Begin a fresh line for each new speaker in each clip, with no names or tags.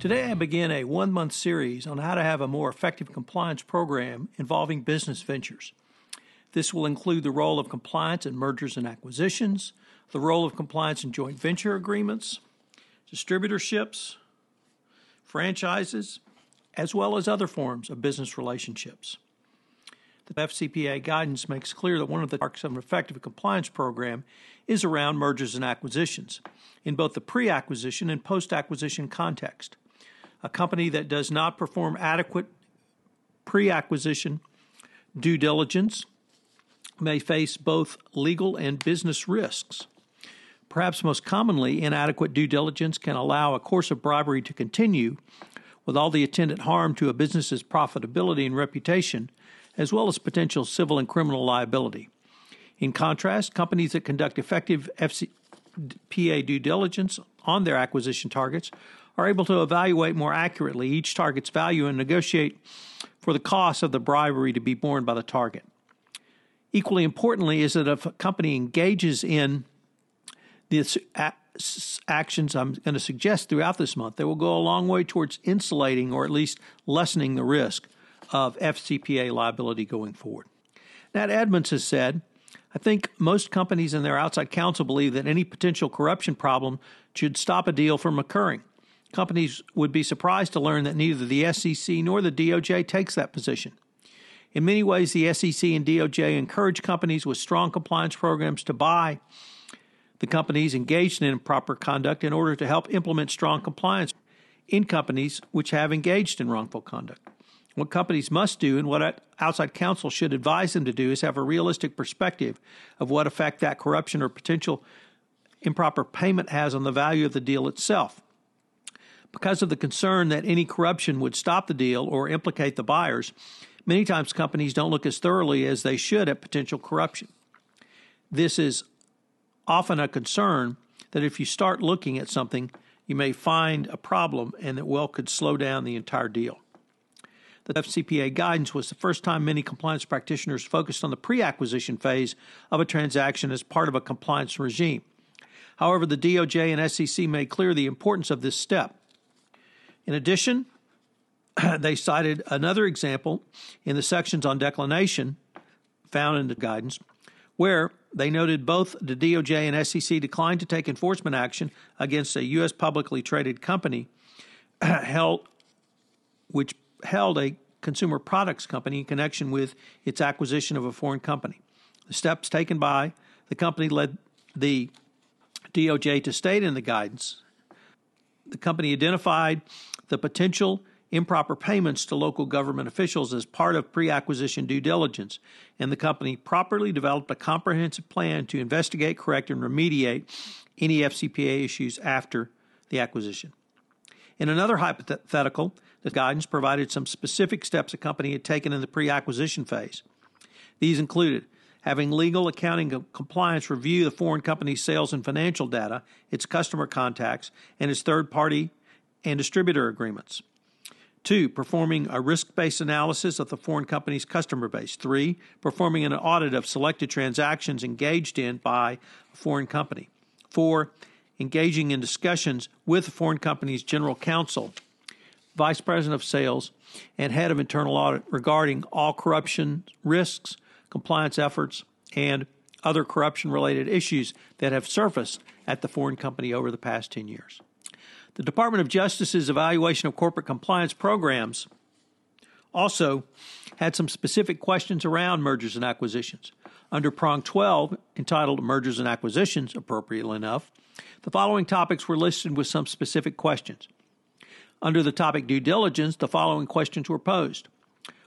Today, I begin a one month series on how to have a more effective compliance program involving business ventures. This will include the role of compliance in mergers and acquisitions, the role of compliance in joint venture agreements, distributorships, franchises, as well as other forms of business relationships. The FCPA guidance makes clear that one of the marks of an effective compliance program is around mergers and acquisitions in both the pre acquisition and post acquisition context. A company that does not perform adequate pre acquisition due diligence may face both legal and business risks. Perhaps most commonly, inadequate due diligence can allow a course of bribery to continue with all the attendant harm to a business's profitability and reputation, as well as potential civil and criminal liability. In contrast, companies that conduct effective FCPA due diligence on their acquisition targets are able to evaluate more accurately each target's value and negotiate for the cost of the bribery to be borne by the target. Equally importantly, is that if a company engages in these actions I'm going to suggest throughout this month, they will go a long way towards insulating or at least lessening the risk of FCPA liability going forward. Nat Edmonds has said, I think most companies and their outside counsel believe that any potential corruption problem should stop a deal from occurring. Companies would be surprised to learn that neither the SEC nor the DOJ takes that position. In many ways, the SEC and DOJ encourage companies with strong compliance programs to buy the companies engaged in improper conduct in order to help implement strong compliance in companies which have engaged in wrongful conduct. What companies must do and what outside counsel should advise them to do is have a realistic perspective of what effect that corruption or potential improper payment has on the value of the deal itself. Because of the concern that any corruption would stop the deal or implicate the buyers, many times companies don't look as thoroughly as they should at potential corruption. This is often a concern that if you start looking at something, you may find a problem and that well could slow down the entire deal. The FCPA guidance was the first time many compliance practitioners focused on the pre acquisition phase of a transaction as part of a compliance regime. However, the DOJ and SEC made clear the importance of this step. In addition, they cited another example in the sections on declination found in the guidance, where they noted both the DOJ and SEC declined to take enforcement action against a U.S. publicly traded company held, which held a consumer products company in connection with its acquisition of a foreign company. The steps taken by the company led the DOJ to state in the guidance the company identified the potential improper payments to local government officials as part of pre acquisition due diligence, and the company properly developed a comprehensive plan to investigate, correct, and remediate any FCPA issues after the acquisition. In another hypothetical, the guidance provided some specific steps the company had taken in the pre acquisition phase. These included having legal, accounting, compliance review the foreign company's sales and financial data, its customer contacts, and its third party and distributor agreements. Two, performing a risk based analysis of the foreign company's customer base. Three, performing an audit of selected transactions engaged in by a foreign company. Four, engaging in discussions with the foreign company's general counsel, vice president of sales, and head of internal audit regarding all corruption risks, compliance efforts, and other corruption related issues that have surfaced at the foreign company over the past 10 years. The Department of Justice's evaluation of corporate compliance programs also had some specific questions around mergers and acquisitions. Under prong 12, entitled Mergers and Acquisitions, appropriately enough, the following topics were listed with some specific questions. Under the topic due diligence, the following questions were posed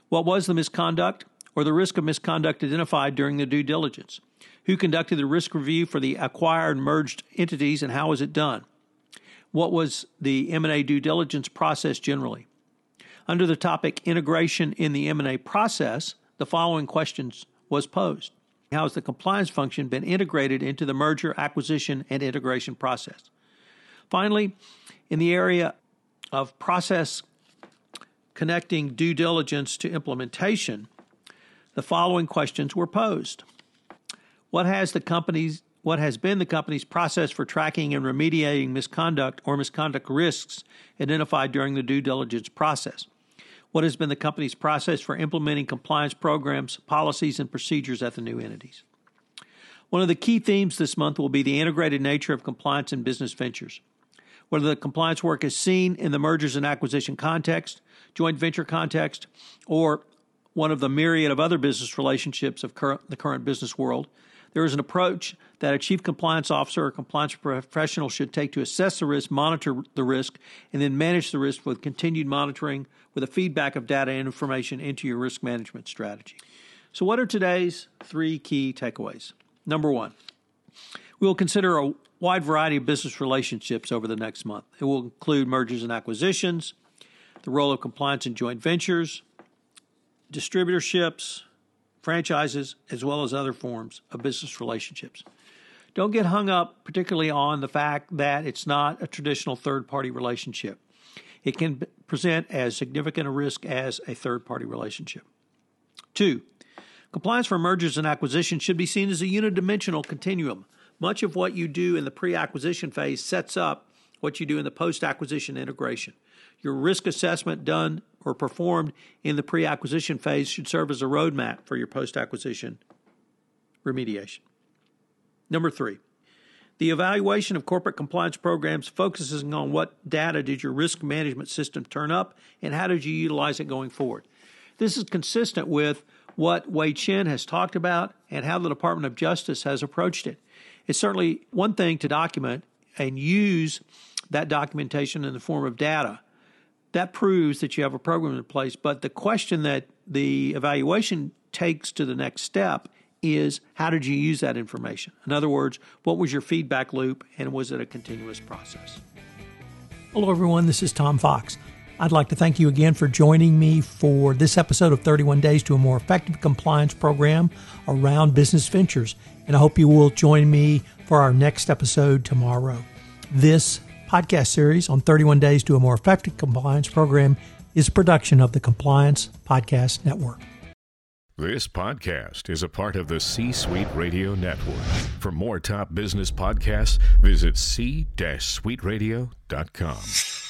What was the misconduct or the risk of misconduct identified during the due diligence? Who conducted the risk review for the acquired merged entities and how was it done? What was the M&A due diligence process generally? Under the topic integration in the M&A process, the following questions was posed. How has the compliance function been integrated into the merger, acquisition, and integration process? Finally, in the area of process connecting due diligence to implementation, the following questions were posed. What has the company's what has been the company's process for tracking and remediating misconduct or misconduct risks identified during the due diligence process? What has been the company's process for implementing compliance programs, policies, and procedures at the new entities? One of the key themes this month will be the integrated nature of compliance in business ventures. Whether the compliance work is seen in the mergers and acquisition context, joint venture context, or one of the myriad of other business relationships of the current business world, there is an approach that a chief compliance officer or compliance professional should take to assess the risk, monitor the risk, and then manage the risk with continued monitoring with a feedback of data and information into your risk management strategy. So, what are today's three key takeaways? Number one, we will consider a wide variety of business relationships over the next month. It will include mergers and acquisitions, the role of compliance in joint ventures, distributorships, franchises, as well as other forms of business relationships. Don't get hung up particularly on the fact that it's not a traditional third party relationship. It can present as significant a risk as a third party relationship. Two, compliance for mergers and acquisitions should be seen as a unidimensional continuum. Much of what you do in the pre acquisition phase sets up what you do in the post acquisition integration. Your risk assessment done or performed in the pre acquisition phase should serve as a roadmap for your post acquisition remediation. Number three, the evaluation of corporate compliance programs focuses on what data did your risk management system turn up and how did you utilize it going forward. This is consistent with what Hui Chen has talked about and how the Department of Justice has approached it. It's certainly one thing to document and use that documentation in the form of data. That proves that you have a program in place. But the question that the evaluation takes to the next step is how did you use that information? In other words, what was your feedback loop and was it a continuous process?
Hello, everyone. This is Tom Fox. I'd like to thank you again for joining me for this episode of 31 Days to a More Effective Compliance program around business ventures. And I hope you will join me for our next episode tomorrow. This podcast series on 31 Days to a More Effective Compliance program is production of the Compliance Podcast Network.
This podcast is a part of the C Suite Radio Network. For more top business podcasts, visit c-suiteradio.com.